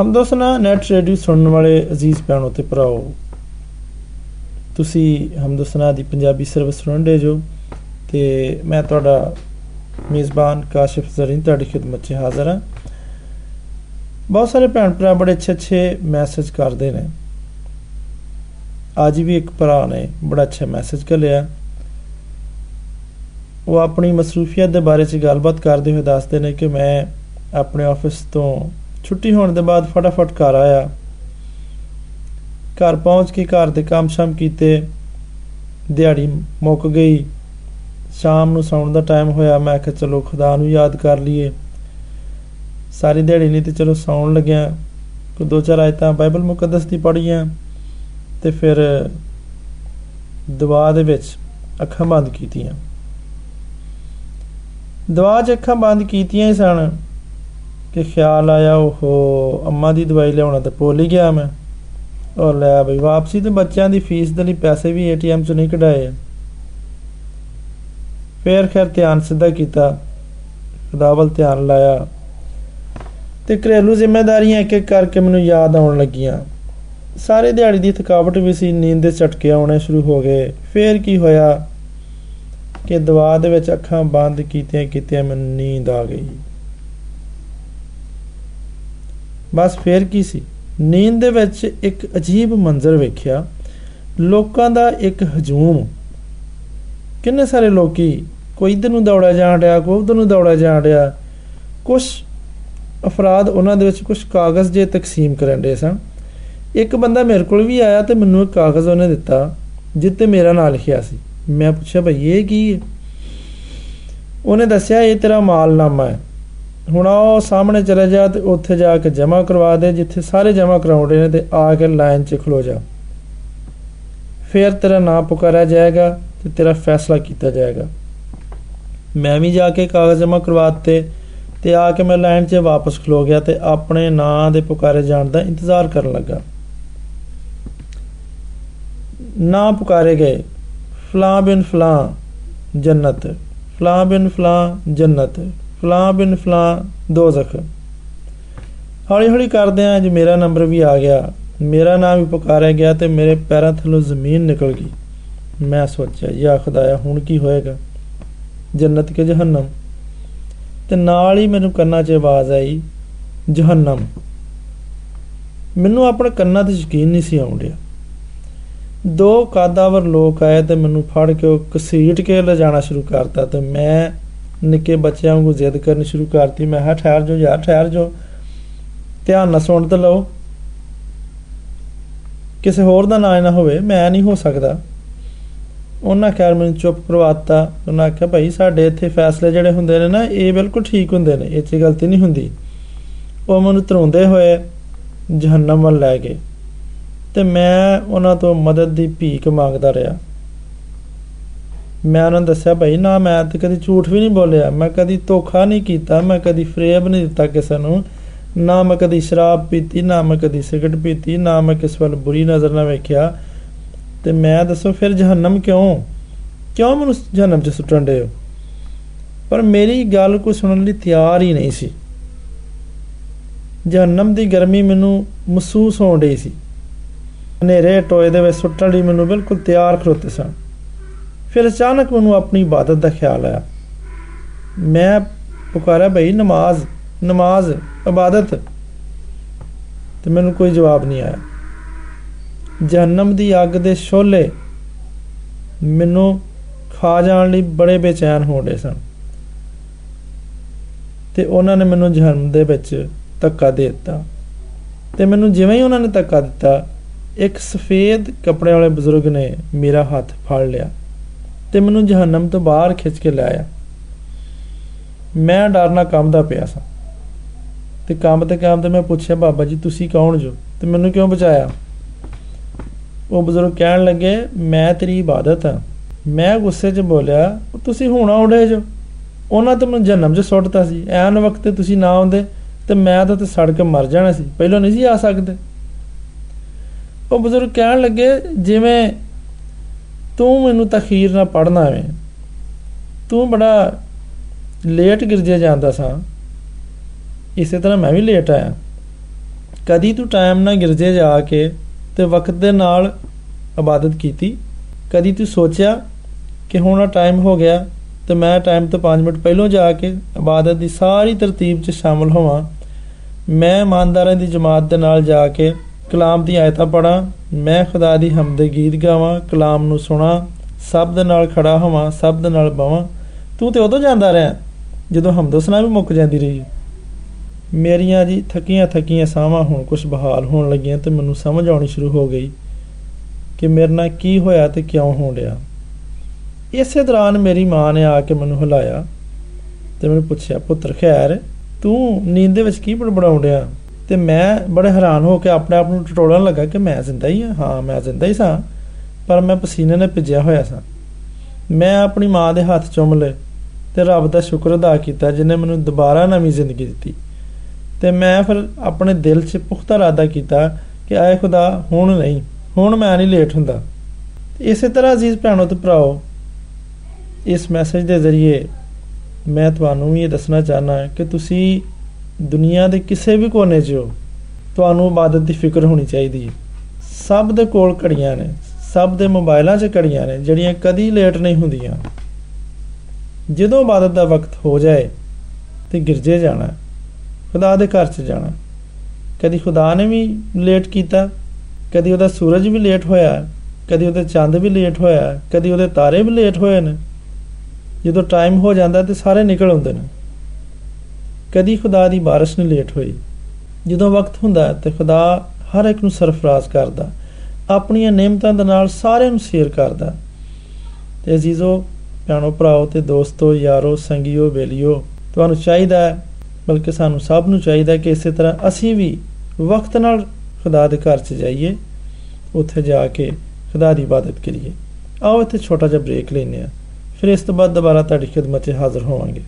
ਹਮਦੋਸਨਾ net radio ਸੁਣਨ ਵਾਲੇ ਅਜ਼ੀਜ਼ ਭੈਣੋ ਤੇ ਭਰਾਓ, ਤੁਸੀਂ ਹਮਦੋਸਨਾ ਦੀ ਪੰਜਾਬੀ ਸਰਵਿਸ ਸੁਣਦੇ ਜੋ ਤੇ ਮੈਂ ਤੁਹਾਡਾ ਮੇਜ਼ਬਾਨ ਕਾਸ਼ਿਫ ਜ਼ਰੀਨ ਤੁਹਾਡੀ ਖidmat 'ਚ ਹਾਜ਼ਰ ਹਾਂ। ਬਹੁਤ ਸਾਰੇ ਭੈਣ ਭਰਾ ਬੜੇ ਅੱਛੇ ਅੱਛੇ ਮੈਸੇਜ ਕਰਦੇ ਨੇ। ਅੱਜ ਵੀ ਇੱਕ ਭਰਾ ਨੇ ਬੜਾ ਅੱਛਾ ਮੈਸੇਜ ਲਿਆ ਉਹ ਆਪਣੀ ਮਸਰੂਫੀਅਤ ਦੇ ਬਾਰੇ 'ਚ ਗੱਲਬਾਤ ਕਰਦੇ ਹੋਏ ਦੱਸਦੇ ਨੇ ਕਿ ਮੈਂ ਆਪਣੇ ਆਫਿਸ ਤੋਂ ਛੁੱਟੀ ਹੋਣ ਦੇ ਬਾਅਦ ਫਟਾਫਟ ਘਰ ਆਇਆ। ਘਰ ਪਹੁੰਚ ਕੇ ਘਰ ਦੇ ਕੰਮ ਸ਼ਾਮ ਕੀਤੇ। ਦਿਹਾੜੀ ਮੁੱਕ ਗਈ। ਸ਼ਾਮ ਨੂੰ ਸੌਣ ਦਾ ਟਾਈਮ ਹੋਇਆ। ਮੈਂ ਕਿਹਾ, ਚਲੋ, ਖੁਦਾ ਨੂੰ ਯਾਦ ਕਰ ਲਈਏ। ਸਾਰੀ ਦਿਹਾੜੀ ਨਹੀਂ ਤੇ ਚਲੋ ਸੌਣ ਲੱਗਿਆ। ਕੋ ਦੋ ਚਾਰ ਆਇਤਾਂ ਬਾਈਬਲ ਮੁਕੱਦਸ ਦੀ ਪੜ੍ਹੀਆਂ ਤੇ ਫਿਰ ਦੁਆ ਦੇ ਵਿੱਚ ਅੱਖਾਂ ਬੰਦ ਕੀਤੀਆਂ। ਦੁਆ 'ਚ ਅੱਖਾਂ ਬੰਦ ਕੀਤੀਆਂ ਹੀ ਸਨ। ਕਿ ਖਿਆਲ ਆਇਆ ਉਹ ਅੰਮਾ ਦੀ ਦਵਾਈ ਲਿਆਉਣਾ ਤੇ ਭੁੱਲ ਹੀ ਗਿਆ ਮੈਂ। ਉਹ ਲੈ ਬਈ, ਵਾਪਸੀ ਤੇ ਬੱਚਿਆਂ ਦੀ ਫੀਸ ਦੇ ਲਈ ਪੈਸੇ ਵੀ ਏਟੀਐਮ 'ਚੋਂ ਨਹੀਂ ਕਢਾਏ। ਫੇਰ ਖੈਰ ਧਿਆਨ ਸਿੱਧਾ ਕੀਤਾ, ਖੁਦਾ ਵੱਲ ਧਿਆਨ ਲਾਇਆ। ਤੇ ਘਰੇਲੂ ਜ਼ਿੰਮੇਵਾਰੀਆਂ ਇੱਕ ਇੱਕ ਕਰਕੇ ਮੈਨੂੰ ਯਾਦ ਆਉਣ ਲੱਗੀਆਂ। ਸਾਰੇ ਦਿਹਾੜੀ ਦੀ ਥਕਾਵਟ ਵੀ ਸੀ, ਨੀਂਦ ਦੇ ਝਟਕੇ ਆਉਣੇ ਸ਼ੁਰੂ ਹੋ ਗਏ। ਫੇਰ ਕੀ ਹੋਇਆ ਕਿ ਦਵਾ ਦੇ ਵਿੱਚ ਅੱਖਾਂ ਬੰਦ ਕੀਤੀਆਂ ਕੀਤੀਆਂ ਮੈਨੂੰ ਨੀਂਦ ਆ ਗਈ। ਬਸ ਫੇਰ ਕੀ ਸੀ? ਨੀਂਦ ਦੇ ਵਿੱਚ ਇੱਕ ਅਜੀਬ ਮੰਜ਼ਰ ਵੇਖਿਆ। ਲੋਕਾਂ ਦਾ ਇੱਕ ਹਜੂਮ। ਕਿੰਨੇ ਸਾਰੇ ਲੋਕੀ, ਕੋਈ ਇਧਰ ਨੂੰ ਦੌੜਾ ਜਾਣ ਰਿਹਾ ਕੋਈ ਉਧਰ ਨੂੰ ਦੌੜਾ ਜਾਣ ਰਿਹਾ ਕੁਝ ਅਫਰਾਦ ਉਹਨਾਂ ਦੇ ਵਿੱਚ ਕੁਝ ਕਾਗਜ਼ ਜੇ ਤਕਸੀਮ ਕਰਨ ਦੇ ਸਨ। ਇੱਕ ਬੰਦਾ ਮੇਰੇ ਕੋਲ ਵੀ ਆਇਆ ਤੇ ਮੈਨੂੰ ਇੱਕ ਕਾਗਜ਼ ਉਹਨੇ ਦਿੱਤਾ ਜਿੱਤੇ ਮੇਰਾ ਨਾਮ ਲਿਖਿਆ ਸੀ। ਮੈਂ ਪੁੱਛਿਆ, ਭਈ ਇਹ ਕੀ ਹੈ? ਉਹਨੇ ਦੱਸਿਆ, ਇਹ ਤੇਰਾ ਮਾਲਨਾਮਾ ਹੈ। ਹੁਣ ਉਹ ਸਾਹਮਣੇ ਚਲੇ ਜਾ ਤੇ ਉੱਥੇ ਜਾ ਕੇ ਜਮ੍ਹਾਂ ਕਰਵਾ ਦੇ, ਜਿੱਥੇ ਸਾਰੇ ਜਮ੍ਹਾਂ ਕਰਾਉਂਦੇ ਨੇ ਤੇ ਆ ਕੇ ਲਾਈਨ 'ਚ ਖਲੋ ਜਾ। ਫਿਰ ਤੇਰਾ ਨਾਮ ਪੁਕਾਰਿਆ ਜਾਏਗਾ ਤੇ ਤੇਰਾ ਫੈਸਲਾ ਕੀਤਾ ਜਾਏਗਾ। ਮੈਂ ਵੀ ਜਾ ਕੇ ਕਾਗਜ਼ ਜਮ੍ਹਾਂ ਕਰਵਾਤੇ ਤੇ ਆ ਕੇ ਮੈਂ ਲਾਈਨ 'ਚ ਵਾਪਸ ਖਲੋ ਗਿਆ ਤੇ ਆਪਣੇ ਨਾਂ ਦੇ ਪੁਕਾਰੇ ਜਾਣ ਦਾ ਇੰਤਜ਼ਾਰ ਕਰਨ ਲੱਗਾ। ਨਾ ਪੁਕਾਰੇ ਗਏ, ਫਲਾਂ ਬਿਨ ਫਲਾਂ ਜੰਨਤ, ਫਲਾਂ ਬਿਨ ਫਲਾਂ ਜੰਨਤ। ਫਲਾਂ ਬਿਨ ਫਲਾਂ ਦੋਜ਼ਖ ਹੌਲੀ ਹੌਲੀ ਕਰਦੇ ਆਂ ਜੇ ਮੇਰਾ ਨੰਬਰ ਵੀ ਆ ਗਿਆ। ਮੇਰਾ ਨਾਮ ਵੀ ਪੁਕਾਰਿਆ ਗਿਆ ਤੇ ਮੇਰੇ ਪੈਰਾਂ ਥੱਲੋਂ ਜ਼ਮੀਨ ਨਿਕਲ ਗਈ। ਮੈਂ ਸੋਚਿਆ, ਯਾ ਖੁਦਾਇਆ, ਹੁਣ ਕੀ ਹੋਏਗਾ? ਜੰਨਤ ਕੇ ਜਹੰਨਮ? ਤੇ ਨਾਲ ਹੀ ਮੈਨੂੰ ਕੰਨਾਂ 'ਚ ਆਵਾਜ਼ ਆਈ, ਜਹੰਨਮ। ਮੈਨੂੰ ਆਪਣੇ ਕੰਨਾਂ ਤੇ ਯਕੀਨ ਨਹੀਂ ਸੀ ਆਉਂਦਿਆ ਦੋ ਕਾਦਾਵਰ ਲੋਕ ਆਏ ਤੇ ਮੈਨੂੰ ਫੜ ਕੇ ਉਹ ਕਸੀਟ ਕੇ ਲੈ ਜਾਣਾ ਸ਼ੁਰੂ ਕਰਤਾ ਤੇ ਮੈਂ ਨਿੱਕੇ ਬੱਚਿਆਂ ਵਾਂਗੂ ਜ਼ਿੱਦ ਕਰਨੀ ਸ਼ੁਰੂ ਕਰਤੀ। ਮੈਂ ਹਾਂ ਠਹਿਰ ਜੋ ਯਾਰ, ਠਹਿਰ ਜੋ ਧਿਆਨ ਨਾਲ ਸੁਣ ਤੇ ਲਓ। ਕਿਸੇ ਹੋਰ ਦਾ ਨਾਂ ਨਾ ਹੋਵੇ, ਮੈਂ ਨਹੀਂ ਹੋ ਸਕਦਾ। ਉਹਨਾਂ ਖੈਰ ਮੈਨੂੰ ਚੁੱਪ ਕਰਵਾਤਾ ਉਹਨਾਂ ਆਖਿਆ, ਭਾਈ, ਸਾਡੇ ਇੱਥੇ ਫੈਸਲੇ ਜਿਹੜੇ ਹੁੰਦੇ ਨੇ ਨਾ, ਇਹ ਬਿਲਕੁਲ ਠੀਕ ਹੁੰਦੇ ਨੇ। ਇਹ 'ਚ ਗਲਤੀ ਨਹੀਂ ਹੁੰਦੀ। ਉਹ ਮੈਨੂੰ ਤਰੋਂਦੇ ਹੋਏ ਜਹੰਨਮ ਵੱਲ ਲੈ ਗਏ ਤੇ ਮੈਂ ਉਹਨਾਂ ਤੋਂ ਮਦਦ ਦੀ ਭੀਖ ਮੰਗਦਾ ਰਿਹਾ। ਮੈਂ ਉਹਨਾਂ ਨੂੰ ਦੱਸਿਆ, ਭਾਈ, ਨਾ, ਮੈਂ ਤੇ ਕਦੀ ਝੂਠ ਵੀ ਨਹੀਂ ਬੋਲਿਆ। ਮੈਂ ਕਦੀ ਧੋਖਾ ਨਹੀਂ ਕੀਤਾ, ਮੈਂ ਕਦੀ ਫਰੇਬ ਨਹੀਂ ਦਿੱਤਾ ਕਿਸੇ ਨੂੰ। ਨਾ ਮੈਂ ਕਦੀ ਸ਼ਰਾਬ ਪੀਤੀ, ਨਾ ਮੈਂ ਕਦੀ ਸਿਗਰਟ ਪੀਤੀ, ਨਾ ਮੈਂ ਕਿਸ ਵੱਲ ਬੁਰੀ ਨਜ਼ਰ ਨਾਲ ਵੇਖਿਆ। ਤੇ ਮੈਂ ਦੱਸੋ, ਫਿਰ ਜਹੰਨਮ ਕਿਉਂ? ਕਿਉਂ ਮੈਨੂੰ ਜਹੰਨਮ 'ਚ ਸੁੱਟਣ ਦੇ ਹੋ? ਪਰ ਮੇਰੀ ਗੱਲ ਕੋ ਸੁਣਨ ਲਈ ਤਿਆਰ ਹੀ ਨਹੀਂ ਸੀ। ਜਹੰਨਮ ਦੀ ਗਰਮੀ ਮੈਨੂੰ ਮਹਿਸੂਸ ਹੋਣ ਰਹੀ ਸੀ। ਹਨੇਰੇ, ਟੋਏ ਦੇ ਵਿੱਚ ਸੁੱਟਣ ਲਈ ਮੈਨੂੰ ਬਿਲਕੁਲ ਤਿਆਰ ਖਲੋਤੇ ਸਨ। ਫਿਰ ਅਚਾਨਕ ਮੈਨੂੰ ਆਪਣੀ ਇਬਾਦਤ ਦਾ ਖਿਆਲ ਆਇਆ। ਮੈਂ ਪੁਕਾਰਿਆ, ਭਈ, ਨਮਾਜ਼ ਨਮਾਜ਼, ਇਬਾਦਤ। ਤੇ ਮੈਨੂੰ ਕੋਈ ਜਵਾਬ ਨਹੀਂ ਆਇਆ। ਜਹੰਨਮ ਦੀ ਅੱਗ ਦੇ ਸ਼ੋਲੇ ਮੈਨੂੰ ਖਾ ਜਾਣ ਲਈ ਬੜੇ ਬੇਚੈਨ ਹੋ ਰਹੇ ਸਨ। ਤੇ ਉਹਨਾਂ ਨੇ ਮੈਨੂੰ ਜਹੰਨਮ ਦੇ ਵਿੱਚ ਧੱਕਾ ਦੇ ਦਿੱਤਾ। ਤੇ ਮੈਨੂੰ ਜਿਵੇਂ ਹੀ ਉਹਨਾਂ ਨੇ ਧੱਕਾ ਦਿੱਤਾ, ਇੱਕ ਸਫੇਦ ਕੱਪੜੇ ਵਾਲੇ ਬਜ਼ੁਰਗ ਨੇ ਮੇਰਾ ਹੱਥ ਫੜ ਲਿਆ। ਤੇ ਮੈਨੂੰ ਜਹੰਨਮ ਤੋਂ ਬਾਹਰ ਖਿੱਚ ਕੇ ਲਾਇਆ ਮੈਂ ਡਰਨਾ ਕੰਮਦਾ ਪਿਆ ਸਾਂ। ਤੇ ਕੰਮ ਤੇ ਕੰਮ ਤੇ ਮੈਂ ਪੁੱਛਿਆ, ਬਾਬਾ ਜੀ, ਤੁਸੀਂ ਕੌਣ ਜੋ? ਤੇ ਮੈਨੂੰ ਕਿਉਂ ਬਚਾਇਆ? ਉਹ ਬਜ਼ੁਰਗ ਕਹਿਣ ਲੱਗੇ, ਮੈਂ ਤੇਰੀ ਇਬਾਦਤ ਹਾਂ। ਮੈਂ ਗੁੱਸੇ 'ਚ ਬੋਲਿਆ, ਤੁਸੀਂ ਹੁਣ ਆਉਂਦੇ ਜੋ? ਉਹਨਾਂ ਤੇ ਮੈਨੂੰ ਜਨਮ 'ਚ ਸੁੱਟਤਾ ਸੀ। ਐਨ ਵਕਤ ਤੇ ਤੁਸੀਂ ਨਾ ਆਉਂਦੇ, ਤੇ ਮੈਂ ਤਾਂ ਤੇ ਸੜ ਕੇ ਮਰ ਜਾਣਾ ਸੀ। ਪਹਿਲਾਂ ਨਹੀਂ ਸੀ ਆ ਸਕਦੇ। ਉਹ ਬਜ਼ੁਰਗ ਕਹਿਣ ਲੱਗੇ, ਜਿਵੇਂ ਤੂੰ ਮੈਨੂੰ ਤਖੀਰ ਨਾ ਪੜਨਾ ਹੈ ਤੂੰ ਬੜਾ ਲੇਟ ਗਿਰਜੇ ਜਾਂਦਾ ਸਾਂ। ਇਸੇ ਤਰ੍ਹਾਂ ਮੈਂ ਵੀ ਲੇਟ ਆਇਆ। ਕਦੀ ਤੂੰ ਟਾਈਮ ਨਾਲ ਗਿਰਜੇ ਜਾ ਕੇ ਤੇ ਵਕਤ ਦੇ ਨਾਲ ਇਬਾਦਤ ਕੀਤੀ। ਕਦੀ ਤੂੰ ਸੋਚਿਆ ਕਿ ਹੁਣ ਆ ਟਾਈਮ ਹੋ ਗਿਆ ਤੇ ਮੈਂ ਟਾਈਮ ਤੋਂ 5 ਮਿੰਟ ਪਹਿਲਾਂ ਜਾ ਕੇ ਇਬਾਦਤ ਦੀ ਸਾਰੀ ਤਰਤੀਬ 'ਚ ਸ਼ਾਮਲ ਹੋਵਾਂ। ਮੈਂ ਇਮਾਨਦਾਰਾਂ ਦੀ ਜਮਾਤ ਦੇ ਨਾਲ ਜਾ ਕੇ ਕਲਾਮ ਦੀ ਆਇਤਾਂ ਪੜਾਂ ਮੈਂ ਖੁਦਾ ਦੀ ਹਮਦੇ ਗੀਤ ਗਾਵਾਂ, ਕਲਾਮ ਨੂੰ ਸੁਣਾ ਸਭ ਦੇ ਨਾਲ ਖੜਾ ਹੋਵਾਂ ਸਭ ਦੇ ਨਾਲ ਬਵਾਂ। ਤੂੰ ਤੇ ਉਦੋਂ ਜਾਂਦਾ ਰਿਹਾ ਜਦੋਂ ਹਮਦਸਨਾ ਵੀ ਮੁੱਕ ਜਾਂਦੀ ਰਹੀ। ਮੇਰੀਆਂ ਜੀ ਥਕੀਆਂ ਥਕੀਆਂ ਸਾਹਾਂ ਹੁਣ ਕੁਝ ਬਹਾਲ ਹੋਣ ਲੱਗੀਆਂ ਤੇ ਮੈਨੂੰ ਸਮਝ ਆਉਣੀ ਸ਼ੁਰੂ ਹੋ ਗਈ ਕਿ ਮੇਰੇ ਨਾਲ ਕੀ ਹੋਇਆ ਤੇ ਕਿਉਂ ਹੋਣ ਰਿਹਾ ਇਸੇ ਦੌਰਾਨ ਮੇਰੀ ਮਾਂ ਨੇ ਆ ਕੇ ਮੈਨੂੰ ਹਿਲਾਇਆ ਤੇ ਮੈਨੂੰ ਪੁੱਛਿਆ, ਪੁੱਤਰ, ਖੈਰ, ਤੂੰ ਨੀਂਦ ਦੇ ਵਿੱਚ ਕੀ ਬੜਬੜਾਉਣ ਰਿਹਾ ਤੇ ਮੈਂ ਬੜੇ ਹੈਰਾਨ ਹੋ ਕੇ ਆਪਣੇ ਆਪ ਨੂੰ ਟਟੋਲਣ ਲੱਗਾ ਕਿ ਮੈਂ ਜ਼ਿੰਦਾ ਹੀ ਹਾਂ। ਹਾਂ, ਮੈਂ ਜ਼ਿੰਦਾ ਹੀ ਸਾਂ, ਪਰ ਮੈਂ ਪਸੀਨੇ ਨਾਲ ਭਿੱਜਿਆ ਹੋਇਆ ਸਾਂ। ਮੈਂ ਆਪਣੀ ਮਾਂ ਦੇ ਹੱਥ ਚੁੰਮ ਲਏ ਤੇ ਰੱਬ ਦਾ ਸ਼ੁਕਰ ਅਦਾ ਕੀਤਾ ਜਿਨੇ ਮੈਨੂੰ ਦੁਬਾਰਾ ਨਵੀਂ ਜ਼ਿੰਦਗੀ ਦਿੱਤੀ। ਤੇ ਮੈਂ ਫਿਰ ਆਪਣੇ ਦਿਲ 'ਚ ਪੁਖਤਾ ਇਰਾਦਾ ਕੀਤਾ ਕਿ ਆਏ ਖੁਦਾ, ਹੁਣ ਨਹੀਂ, ਹੁਣ ਮੈਂ ਨਹੀਂ ਲੇਟ ਹੁੰਦਾ। ਇਸੇ ਤਰ੍ਹਾਂ ਅਜ਼ੀਜ਼ ਭੈਣੋ ਤੇ ਭਰਾਓ, ਇਸ ਮੈਸੇਜ ਦੇ ਜ਼ਰੀਏ ਮੈਂ ਤੁਹਾਨੂੰ ਇਹ ਦੱਸਣਾ ਚਾਹਨਾ ਕਿ ਤੁਸੀਂ ਦੁਨੀਆ ਦੇ ਕਿਸੇ ਵੀ ਕੋਨੇ 'ਚ ਹੋ, ਤੁਹਾਨੂੰ ਇਬਾਦਤ ਦੀ ਫਿਕਰ ਹੋਣੀ ਚਾਹੀਦੀ ਹੈ। ਸਭ ਦੇ ਕੋਲ ਘੜੀਆਂ ਨੇ, ਸਭ ਦੇ ਮੋਬਾਈਲਾਂ 'ਚ ਘੜੀਆਂ ਨੇ, ਜਿਹੜੀਆਂ ਕਦੀ ਲੇਟ ਨਹੀਂ ਹੁੰਦੀਆਂ। ਜਦੋਂ ਇਬਾਦਤ ਦਾ ਵਕਤ ਹੋ ਜਾਏ ਤੇ ਗਿਰਜੇ ਜਾਣਾ, ਖੁਦਾ ਦੇ ਘਰ 'ਚ ਜਾਣਾ। ਕਦੀ ਖੁਦਾ ਨੇ ਵੀ ਲੇਟ ਕੀਤਾ, ਕਦੀ ਉਹਦਾ ਸੂਰਜ ਵੀ ਲੇਟ ਹੋਇਆ, ਕਦੀ ਉਹਦੇ ਚੰਦ ਵੀ ਲੇਟ ਹੋਇਆ, ਕਦੀ ਉਹਦੇ ਤਾਰੇ ਵੀ ਲੇਟ ਹੋਏ ਨੇ। ਜਦੋਂ ਟਾਈਮ ਹੋ ਜਾਂਦਾ ਤੇ ਸਾਰੇ ਨਿਕਲ ਆਉਂਦੇ ਨੇ। ਕਦੀ ਖੁਦਾ ਦੀ ਬਾਰਿਸ਼ ਨੂੰ ਲੇਟ ਹੋਈ। ਜਦੋਂ ਵਕਤ ਹੁੰਦਾ ਤੇ ਖੁਦਾ ਹਰ ਇੱਕ ਨੂੰ ਸਰਫਰਾਜ਼ ਕਰਦਾ, ਆਪਣੀਆਂ ਨਿਯਮਤਾਂ ਦੇ ਨਾਲ ਸਾਰਿਆਂ ਨੂੰ ਸ਼ੇਅਰ ਕਰਦਾ। ਤੇ ਅਜ਼ੀਜ਼ੋ, ਪਿਆਣੋ ਭਰਾਓ ਤੇ ਦੋਸਤੋ, ਯਾਰੋ, ਸੰਗੀਓ, ਬੇਲੀਓ, ਤੁਹਾਨੂੰ ਚਾਹੀਦਾ ਹੈ, ਬਲਕਿ ਸਾਨੂੰ ਸਭ ਨੂੰ ਚਾਹੀਦਾ ਕਿ ਇਸੇ ਤਰ੍ਹਾਂ ਅਸੀਂ ਵੀ ਵਕਤ ਨਾਲ ਖੁਦਾ ਦੇ ਘਰ 'ਚ ਜਾਈਏ, ਉੱਥੇ ਜਾ ਕੇ ਖੁਦਾ ਦੀ ਇਬਾਦਤ ਕਰੀਏ। ਆਓ ਇੱਥੇ ਛੋਟਾ ਜਿਹਾ ਬ੍ਰੇਕ ਲੈਨੇ ਆ ਫਿਰ ਇਸ ਤੋਂ ਬਾਅਦ ਦੁਬਾਰਾ ਤੁਹਾਡੀ ਖidmat 'ਚ ਹਾਜ਼ਰ ਹੋਵਾਂਗੇ।